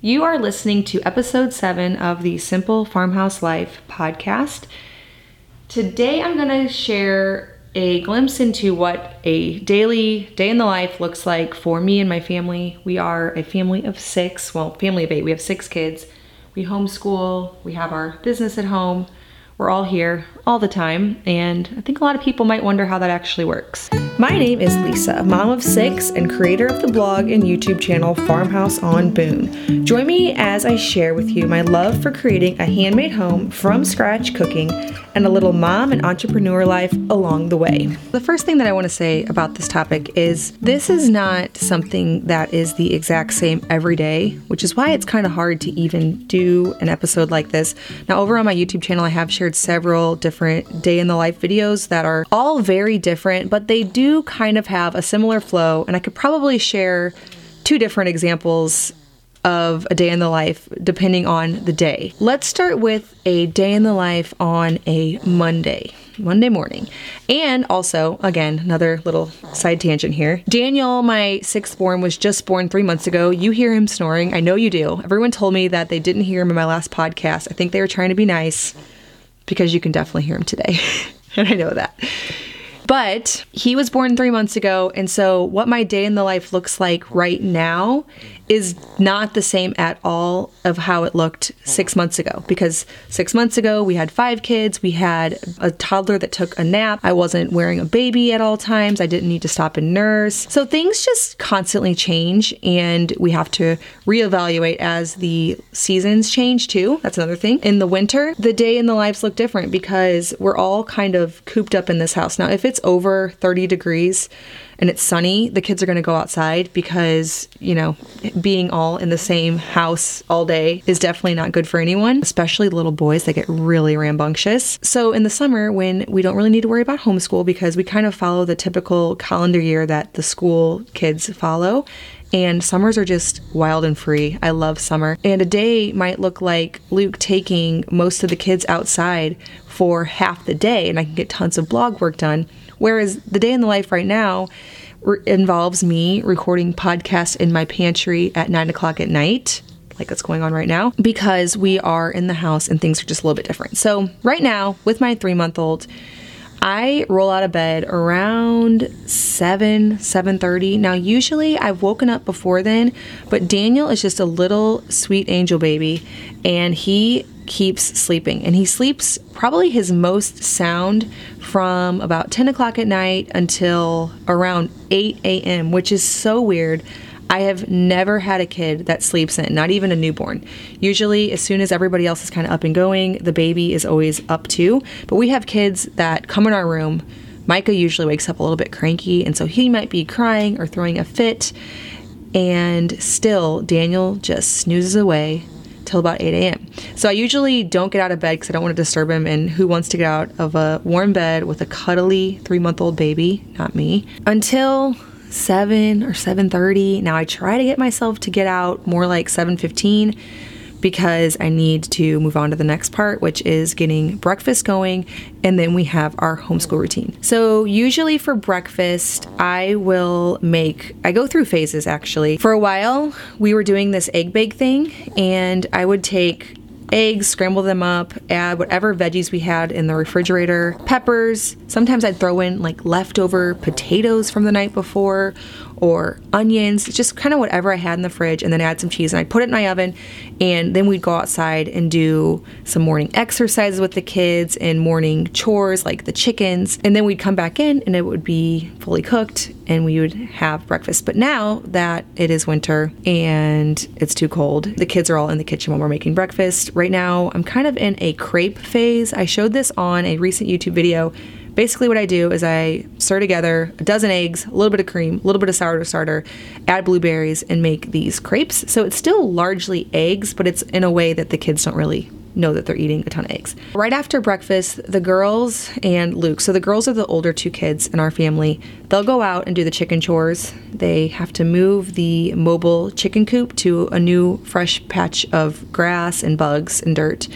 You are listening to episode seven of the Simple Farmhouse Life podcast. Today, I'm going to share a glimpse into what a daily day in the life looks like for me and my family. We are a family of six, well, family of eight. We have six kids. We homeschool, we have our business at home. We're all here all the time, and I think a lot of people might wonder how that actually works. My name is Lisa, mom of six and creator of the blog and YouTube channel Farmhouse on Boone. Join me as I share with you my love for creating a handmade home from scratch cooking and a little mom and entrepreneur life along the way. The first thing that I want to say about this topic is this is not something that is the exact same every day, which is why it's kind of hard to even do an episode like this. Now, over on my YouTube channel, I have shared several different day in the life videos that are all very different, but they do kind of have a similar flow, and I could probably share two different examples of a day in the life depending on the day. Let's start with a day in the life on a Monday. Monday morning. And also, again, another little side tangent here. Daniel, my sixth born, was just born three months ago. You hear him snoring. I know you do. Everyone told me that they didn't hear him in my last podcast. I think they were trying to be nice because you can definitely hear him today. and I know that. But he was born three months ago. And so, what my day in the life looks like right now is not the same at all of how it looked six months ago. Because six months ago, we had five kids, we had a toddler that took a nap, I wasn't wearing a baby at all times, I didn't need to stop and nurse. So things just constantly change, and we have to reevaluate as the seasons change too. That's another thing. In the winter, the day in the lives look different because we're all kind of cooped up in this house. Now, if it's over 30 degrees, and it's sunny, the kids are going to go outside because, you know, being all in the same house all day is definitely not good for anyone, especially little boys. They get really rambunctious. So in the summer, when we don't really need to worry about homeschool because we kind of follow the typical calendar year that the school kids follow, and summers are just wild and free. I love summer. And a day might look like Luke taking most of the kids outside for half the day, and I can get tons of blog work done. Whereas the day in the life right now re- involves me recording podcasts in my pantry at nine o'clock at night like what's going on right now because we are in the house and things are just a little bit different. So, right now, with my three month old, I roll out of bed around 7, 7:30. Now usually I've woken up before then, but Daniel is just a little sweet angel baby and he keeps sleeping. And he sleeps probably his most sound from about 10 o'clock at night until around 8 a.m., which is so weird. I have never had a kid that sleeps in, not even a newborn. Usually, as soon as everybody else is kind of up and going, the baby is always up too. But we have kids that come in our room. Micah usually wakes up a little bit cranky, and so he might be crying or throwing a fit. And still, Daniel just snoozes away till about 8 a.m. So I usually don't get out of bed because I don't want to disturb him. And who wants to get out of a warm bed with a cuddly three month old baby? Not me. Until 7 or 7:30. Now I try to get myself to get out more like 7:15 because I need to move on to the next part, which is getting breakfast going, and then we have our homeschool routine. So, usually for breakfast, I will make, I go through phases actually. For a while, we were doing this egg bake thing, and I would take eggs, scramble them up, add whatever veggies we had in the refrigerator, peppers. Sometimes I'd throw in like leftover potatoes from the night before or onions, just kind of whatever I had in the fridge, and then add some cheese. And I'd put it in my oven, and then we'd go outside and do some morning exercises with the kids and morning chores like the chickens. And then we'd come back in, and it would be fully cooked, and we would have breakfast. But now that it is winter and it's too cold, the kids are all in the kitchen while we're making breakfast. Right now, I'm kind of in a crepe phase. I showed this on a recent YouTube video Basically, what I do is I stir together a dozen eggs, a little bit of cream, a little bit of sourdough starter, add blueberries, and make these crepes. So it's still largely eggs, but it's in a way that the kids don't really know that they're eating a ton of eggs. Right after breakfast, the girls and Luke, so the girls are the older two kids in our family, they'll go out and do the chicken chores. They have to move the mobile chicken coop to a new fresh patch of grass and bugs and dirt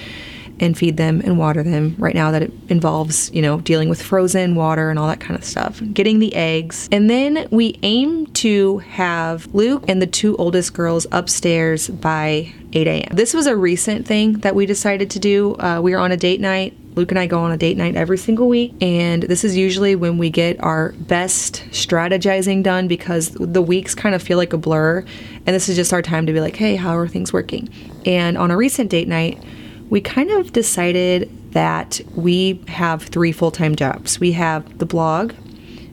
and feed them and water them. Right now, that it involves, you know, dealing with frozen water and all that kind of stuff, getting the eggs. And then we aim to have Luke and the two oldest girls upstairs by 8 a.m. This was a recent thing that we decided to do. Uh, we were on a date night Luke and I go on a date night every single week, and this is usually when we get our best strategizing done because the weeks kind of feel like a blur. And this is just our time to be like, hey, how are things working? And on a recent date night, we kind of decided that we have three full time jobs. We have the blog,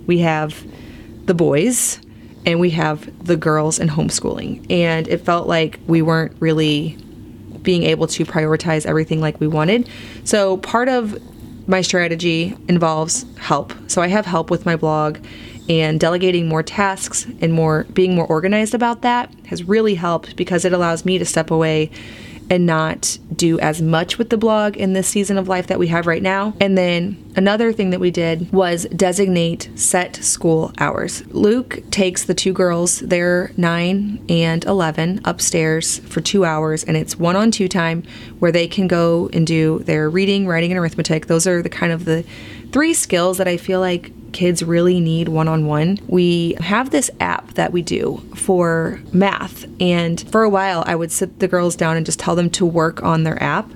we have the boys, and we have the girls and homeschooling. And it felt like we weren't really being able to prioritize everything like we wanted. So part of my strategy involves help. So I have help with my blog and delegating more tasks and more being more organized about that has really helped because it allows me to step away and not do as much with the blog in this season of life that we have right now. And then another thing that we did was designate set school hours. Luke takes the two girls, they're 9 and 11, upstairs for 2 hours and it's one on two time where they can go and do their reading, writing and arithmetic. Those are the kind of the three skills that I feel like kids really need one on one. We have this app that we do for math, and for a while, I would sit the girls down and just tell them to work on their app.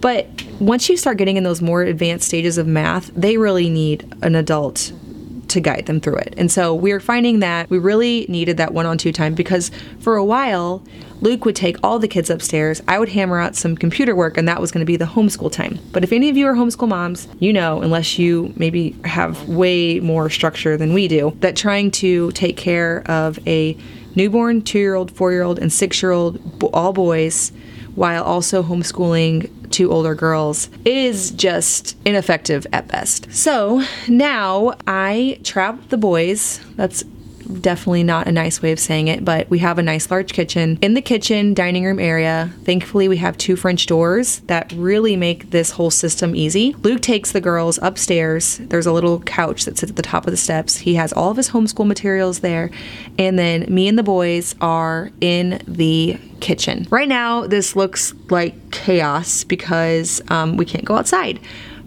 But once you start getting in those more advanced stages of math, they really need an adult to guide them through it. And so we are finding that we really needed that one on two time because for a while, Luke would take all the kids upstairs. I would hammer out some computer work, and that was going to be the homeschool time. But if any of you are homeschool moms, you know, unless you maybe have way more structure than we do, that trying to take care of a newborn, two year old, four year old, and six year old, all boys, while also homeschooling two older girls is just ineffective at best. So now I trap the boys. That's definitely not a nice way of saying it, but we have a nice large kitchen. In the kitchen, dining room area, thankfully, we have two French doors that really make this whole system easy. Luke takes the girls upstairs. There's a little couch that sits at the top of the steps. He has all of his homeschool materials there. And then me and the boys are in the kitchen. Right now, this looks like chaos because um, we can't go outside.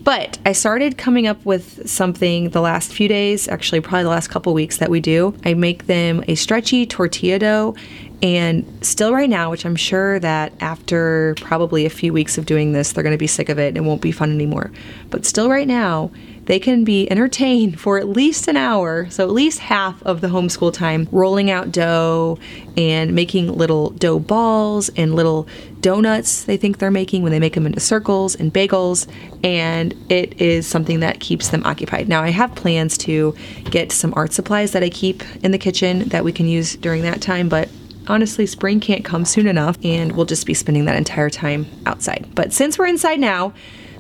But I started coming up with something the last few days, actually, probably the last couple weeks that we do. I make them a stretchy tortilla dough. And still, right now, which I'm sure that after probably a few weeks of doing this, they're going to be sick of it and it won't be fun anymore. But still, right now, they can be entertained for at least an hour, so at least half of the homeschool time, rolling out dough and making little dough balls and little donuts they think they're making when they make them into circles and bagels. And it is something that keeps them occupied. Now, I have plans to get some art supplies that I keep in the kitchen that we can use during that time, but honestly, spring can't come soon enough, and we'll just be spending that entire time outside. But since we're inside now,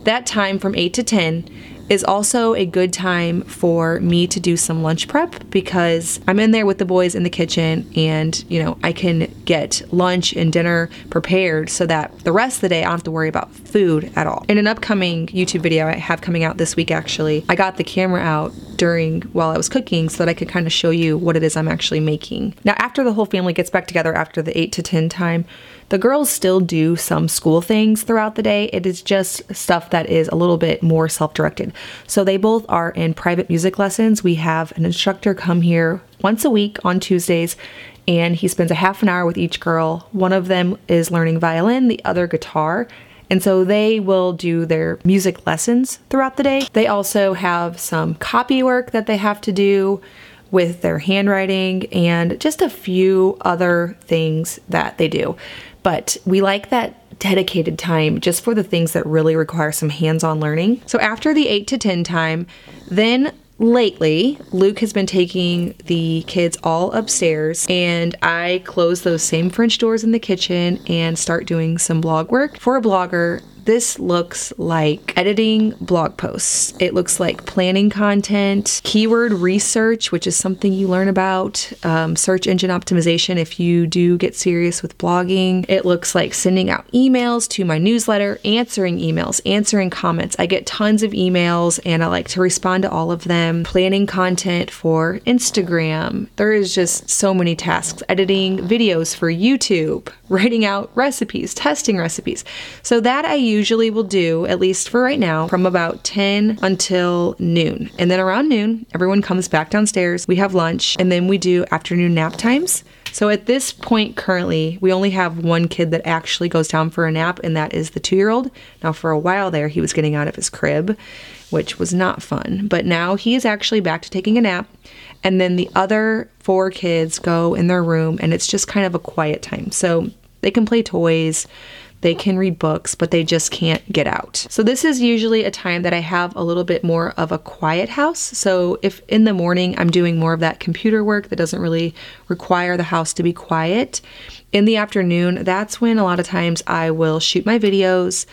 that time from 8 to 10 is also a good time for me to do some lunch prep because I'm in there with the boys in the kitchen and, you know, I can get lunch and dinner prepared so that the rest of the day I don't have to worry about food at all. In an upcoming YouTube video I have coming out this week, actually, I got the camera out during while I was cooking so that I could kind of show you what it is I'm actually making. Now, after the whole family gets back together after the 8 to 10 time, the girls still do some school things throughout the day. It is just stuff that is a little bit more self directed. So they both are in private music lessons. We have an instructor come here once a week on Tuesdays and he spends a half an hour with each girl. One of them is learning violin, the other guitar. And so they will do their music lessons throughout the day. They also have some copy work that they have to do with their handwriting and just a few other things that they do. But we like that dedicated time just for the things that really require some hands on learning. So after the 8 to 10 time, then lately, Luke has been taking the kids all upstairs, and I close those same French doors in the kitchen and start doing some blog work. For a blogger, this looks like editing blog posts. It looks like planning content, keyword research, which is something you learn about, um, search engine optimization if you do get serious with blogging. It looks like sending out emails to my newsletter, answering emails, answering comments. I get tons of emails and I like to respond to all of them. Planning content for Instagram. There is just so many tasks. Editing videos for YouTube, writing out recipes, testing recipes. So that I usually will do, at least for right now, from about 10 until noon. And then around noon, everyone comes back downstairs, we have lunch, and then we do afternoon nap times. So at this point, currently, we only have one kid that actually goes down for a nap, and that is the two year old. Now, for a while there, he was getting out of his crib, which was not fun. But now he is actually back to taking a nap. And then the other four kids go in their room, and it's just kind of a quiet time. So they can play toys, they can read books, but they just can't get out. So, this is usually a time that I have a little bit more of a quiet house. So, if in the morning I'm doing more of that computer work that doesn't really require the house to be quiet, in the afternoon, that's when a lot of times I will shoot my videos.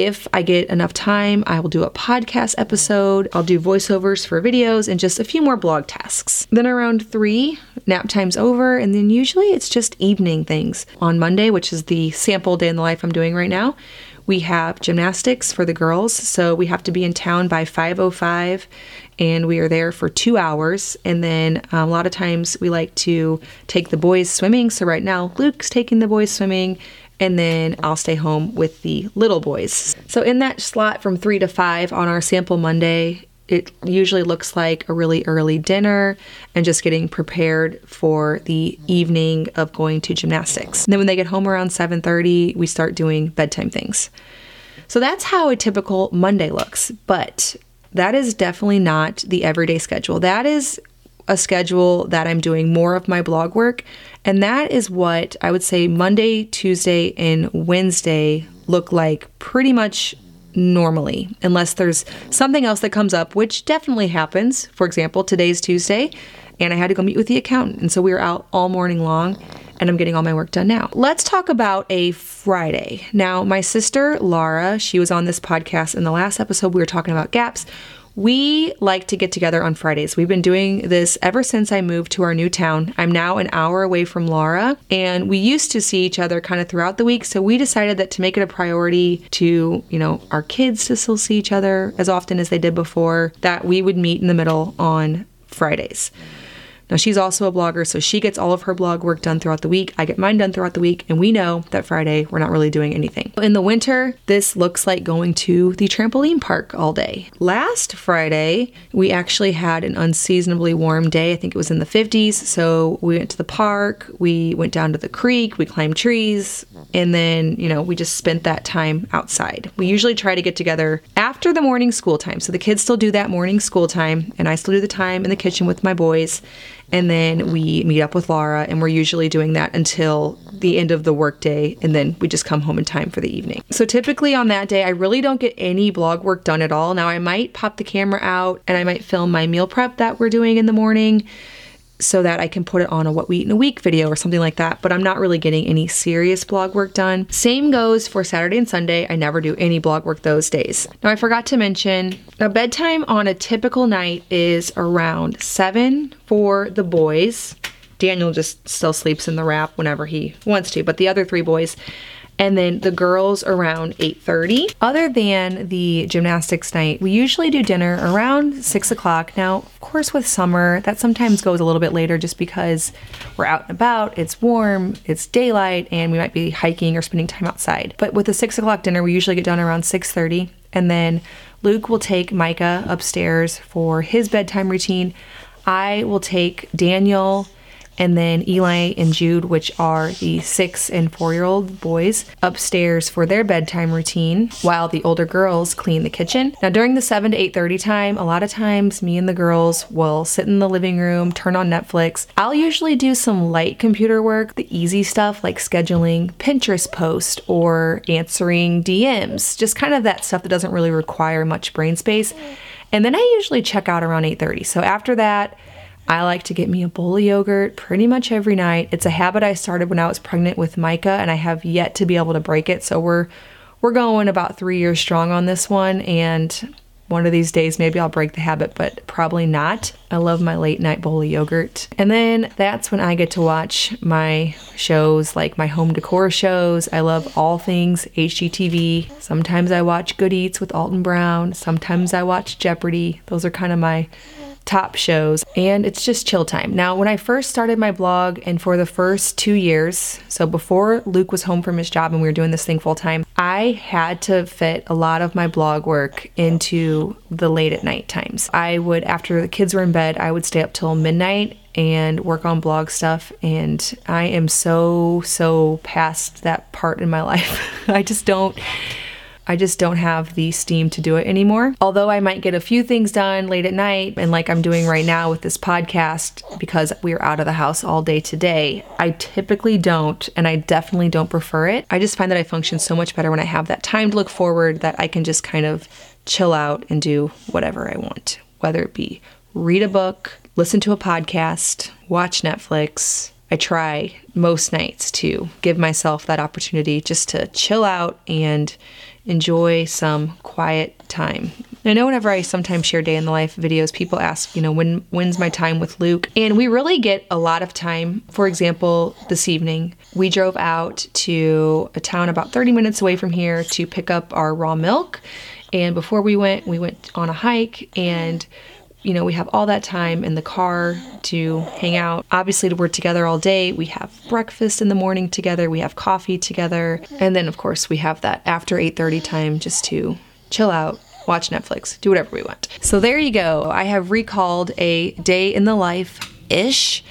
If I get enough time, I will do a podcast episode. I'll do voiceovers for videos and just a few more blog tasks. Then around three, nap time's over, and then usually it's just evening things. On Monday, which is the sample day in the life I'm doing right now, we have gymnastics for the girls, so we have to be in town by 5:05 and we are there for 2 hours and then um, a lot of times we like to take the boys swimming. So right now Luke's taking the boys swimming and then I'll stay home with the little boys. So in that slot from 3 to 5 on our sample Monday, it usually looks like a really early dinner and just getting prepared for the evening of going to gymnastics. And then when they get home around 7:30, we start doing bedtime things. So that's how a typical Monday looks, but that is definitely not the everyday schedule. That is a schedule that I'm doing more of my blog work, and that is what I would say Monday, Tuesday, and Wednesday look like pretty much normally, unless there's something else that comes up, which definitely happens. For example, today's Tuesday, and I had to go meet with the accountant. And so we were out all morning long, and I'm getting all my work done now. Let's talk about a Friday. Now, my sister Laura, she was on this podcast in the last episode. We were talking about gaps. We like to get together on Fridays. We've been doing this ever since I moved to our new town. I'm now an hour away from Laura, and we used to see each other kind of throughout the week. So we decided that to make it a priority to, you know, our kids to still see each other as often as they did before, that we would meet in the middle on Fridays. Now, she's also a blogger, so she gets all of her blog work done throughout the week. I get mine done throughout the week, and we know that Friday we're not really doing anything. In the winter, this looks like going to the trampoline park all day. Last Friday, we actually had an unseasonably warm day. I think it was in the 50s, so we went to the park, we went down to the creek, we climbed trees, and then, you know, we just spent that time outside. We usually try to get together after the morning school time. So the kids still do that morning school time, and I still do the time in the kitchen with my boys and then we meet up with Laura, and we're usually doing that until the end of the workday, and then we just come home in time for the evening. So typically on that day, I really don't get any blog work done at all. Now I might pop the camera out and I might film my meal prep that we're doing in the morning so that I can put it on a what we eat in a week video or something like that, but I'm not really getting any serious blog work done. Same goes for Saturday and Sunday. I never do any blog work those days. Now, I forgot to mention, now bedtime on a typical night is around 7 for the boys. Daniel just still sleeps in the wrap whenever he wants to, but the other three boys and then the girls around 8.30 other than the gymnastics night we usually do dinner around 6 o'clock. Now of course with summer that sometimes goes a little bit later just because we're out and about it's warm it's daylight and we might be hiking or spending time outside. But with the 6 o'clock dinner we usually get done around 6.30 and then luke will take micah upstairs for his bedtime routine. I will take daniel and then Eli and Jude, which are the six and four year old boys, upstairs for their bedtime routine, while the older girls clean the kitchen. Now, during the 7 to 8:30 time, a lot of times me and the girls will sit in the living room, turn on Netflix. I'll usually do some light computer work, the easy stuff like scheduling Pinterest post or answering DMs, just kind of that stuff that doesn't really require much brain space. And then I usually check out around 8:30. So after that, I like to get me a bowl of yogurt pretty much every night. It's a habit I started when I was pregnant with Micah and I have yet to be able to break it. So we're we're going about 3 years strong on this one and one of these days maybe I'll break the habit, but probably not. I love my late night bowl of yogurt. And then that's when I get to watch my shows like my home decor shows. I love all things HGTV. Sometimes I watch Good Eats with Alton Brown. Sometimes I watch Jeopardy. Those are kind of my top shows, and it's just chill time. Now, when I first started my blog, and for the first two years, so before Luke was home from his job and we were doing this thing full time, I had to fit a lot of my blog work into the late at night times. I would, after the kids were in bed, I would stay up till midnight and work on blog stuff. And I am so, so past that part in my life. I just don't. I just don't have the steam to do it anymore. Although I might get a few things done late at night, and like I'm doing right now with this podcast, because we're out of the house all day today, I typically don't, and I definitely don't prefer it. I just find that I function so much better when I have that time to look forward that I can just kind of chill out and do whatever I want, whether it be read a book, listen to a podcast, watch Netflix, I try most nights to give myself that opportunity just to chill out and enjoy some quiet time. I know whenever I sometimes share day in the life videos, people ask, you know, when when's my time with Luke? And we really get a lot of time. For example, this evening, we drove out to a town about 30 minutes away from here to pick up our raw milk. And before we went, we went on a hike and you know, we have all that time in the car to hang out. Obviously, we're together all day. We have breakfast in the morning together. We have coffee together, and then of course we have that after 8:30 time just to chill out, watch Netflix, do whatever we want. So there you go. I have recalled a day in the life ish,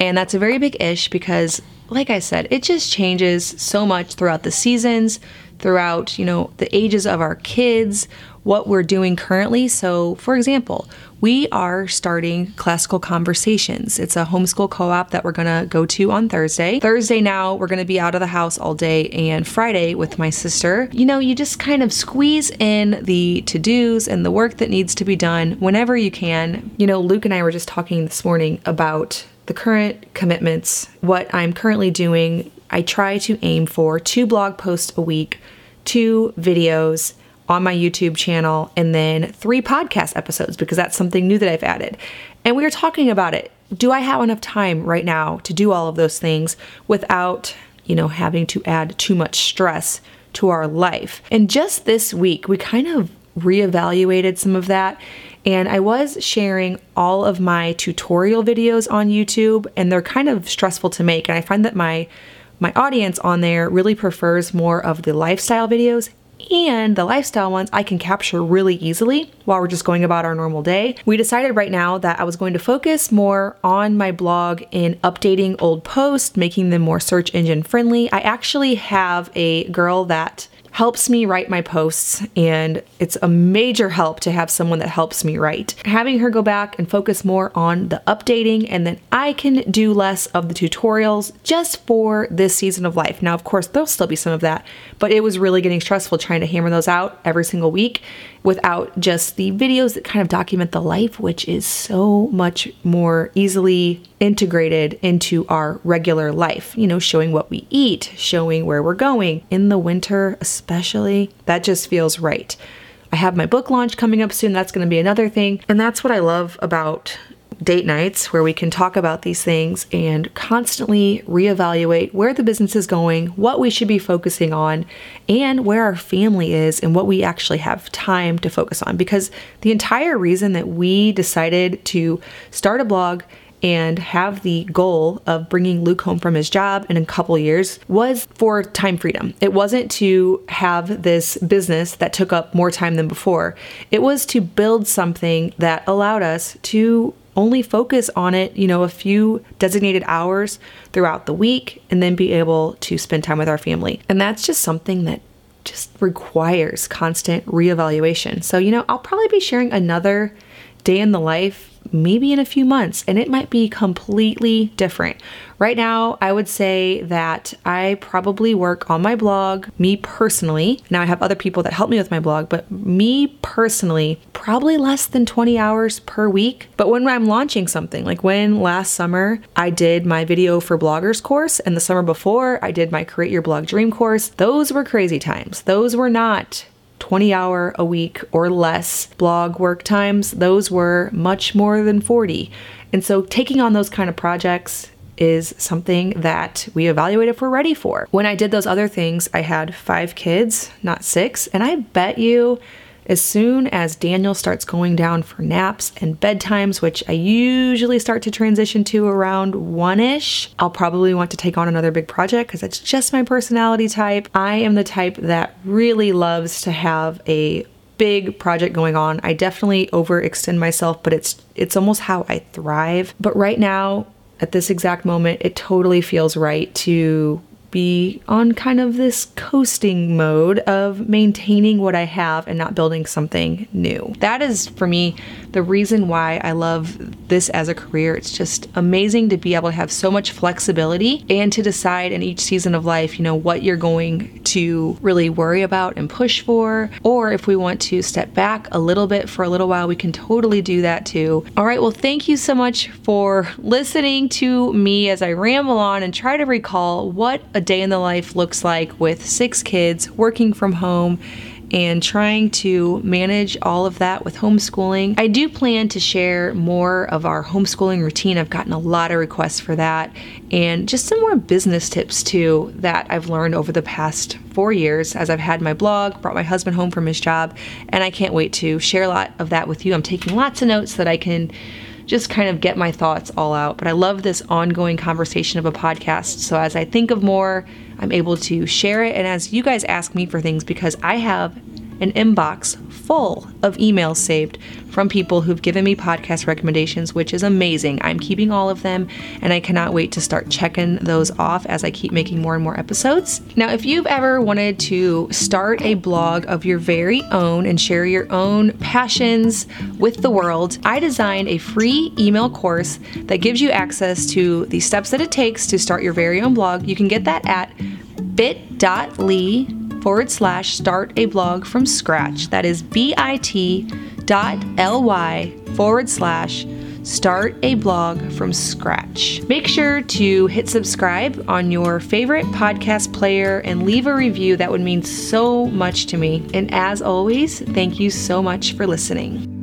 and that's a very big ish because, like I said, it just changes so much throughout the seasons, throughout you know the ages of our kids what we're doing currently. So, for example, we are starting Classical Conversations. It's a homeschool co op that we're to go to on Thursday. Thursday, now, we're to be out of the house all day, and Friday with my sister. You know, you just kind of squeeze in the to dos and the work that needs to be done whenever you can. You know, Luke and I were just talking this morning about the current commitments, what I'm currently doing. I try to aim for two blog posts a week, two videos on my YouTube channel, and then three podcast episodes because that's something new that I've added. And we were talking about it. Do I have enough time right now to do all of those things without, you know, having to add too much stress to our life? And just this week, we kind of reevaluated some of that. And I was sharing all of my tutorial videos on YouTube, and they're kind of stressful to make. And I find that my my audience on there really prefers more of the lifestyle videos and the lifestyle ones I can capture really easily while we're just going about our normal day. We decided right now that I was going to focus more on my blog in updating old posts, making them more search engine friendly. I actually have a girl that helps me write my posts, and it's a major help to have someone that helps me write. Having her go back and focus more on the updating, and then I can do less of the tutorials just for this season of life. Now, of course, there'll still be some of that, but it was really getting stressful trying to hammer those out every single week without just the videos that kind of document the life, which is so much more easily integrated into our regular life. You know, showing what we eat, showing where we're going. In the winter, especially, that just feels right. I have my book launch coming up soon. That's going to be another thing. And that's what I love about date nights where we can talk about these things and constantly reevaluate where the business is going, what we should be focusing on, and where our family is and what we actually have time to focus on. Because the entire reason that we decided to start a blog and have the goal of bringing Luke home from his job in a couple years was for time freedom. It wasn't to have this business that took up more time than before. It was to build something that allowed us to only focus on it, you know, a few designated hours throughout the week and then be able to spend time with our family. And that's just something that just requires constant reevaluation. So, you know, I'll probably be sharing another day in the life maybe in a few months, and it might be completely different. Right now, I would say that I probably work on my blog, me personally. Now, I have other people that help me with my blog, but me personally, probably less than 20 hours per week. But when I'm launching something, like when last summer I did my video for bloggers course, and the summer before I did my Create Your Blog Dream course, those were crazy times. Those were not 20 hour a week or less blog work times, those were much more than 40. And so taking on those kind of projects is something that we evaluate if we're ready for. When I did those other things, I had five kids, not six, and I bet you As soon as Daniel starts going down for naps and bedtimes, which I usually start to transition to around one ish, I'll probably want to take on another big project because that's just my personality type. I am the type that really loves to have a big project going on. I definitely overextend myself, but it's it's almost how I thrive. But right now, at this exact moment, it totally feels right to be on kind of this coasting mode of maintaining what I have and not building something new. That is for me the reason why I love this as a career. It's just amazing to be able to have so much flexibility and to decide in each season of life, you know, what you're going to really worry about and push for. Or if we want to step back a little bit for a little while, we can totally do that too. All right, well, thank you so much for listening to me as I ramble on and try to recall what a day in the life looks like with six kids working from home and trying to manage all of that with homeschooling. I do plan to share more of our homeschooling routine. I've gotten a lot of requests for that, and just some more business tips too that I've learned over the past four years as I've had my blog, brought my husband home from his job, and I can't wait to share a lot of that with you. I'm taking lots of notes that I can just kind of get my thoughts all out. But I love this ongoing conversation of a podcast. So as I think of more, I'm able to share it. And as you guys ask me for things, because I have an inbox full of emails saved from people who've given me podcast recommendations, which is amazing. I'm keeping all of them and I cannot wait to start checking those off as I keep making more and more episodes. Now, if you've ever wanted to start a blog of your very own and share your own passions with the world, I designed a free email course that gives you access to the steps that it takes to start your very own blog. You can get that at bit.ly forward slash start a blog from scratch. That is bit.ly forward slash start a blog from scratch. Make sure to hit subscribe on your favorite podcast player and leave a review. That would mean so much to me. And as always, thank you so much for listening.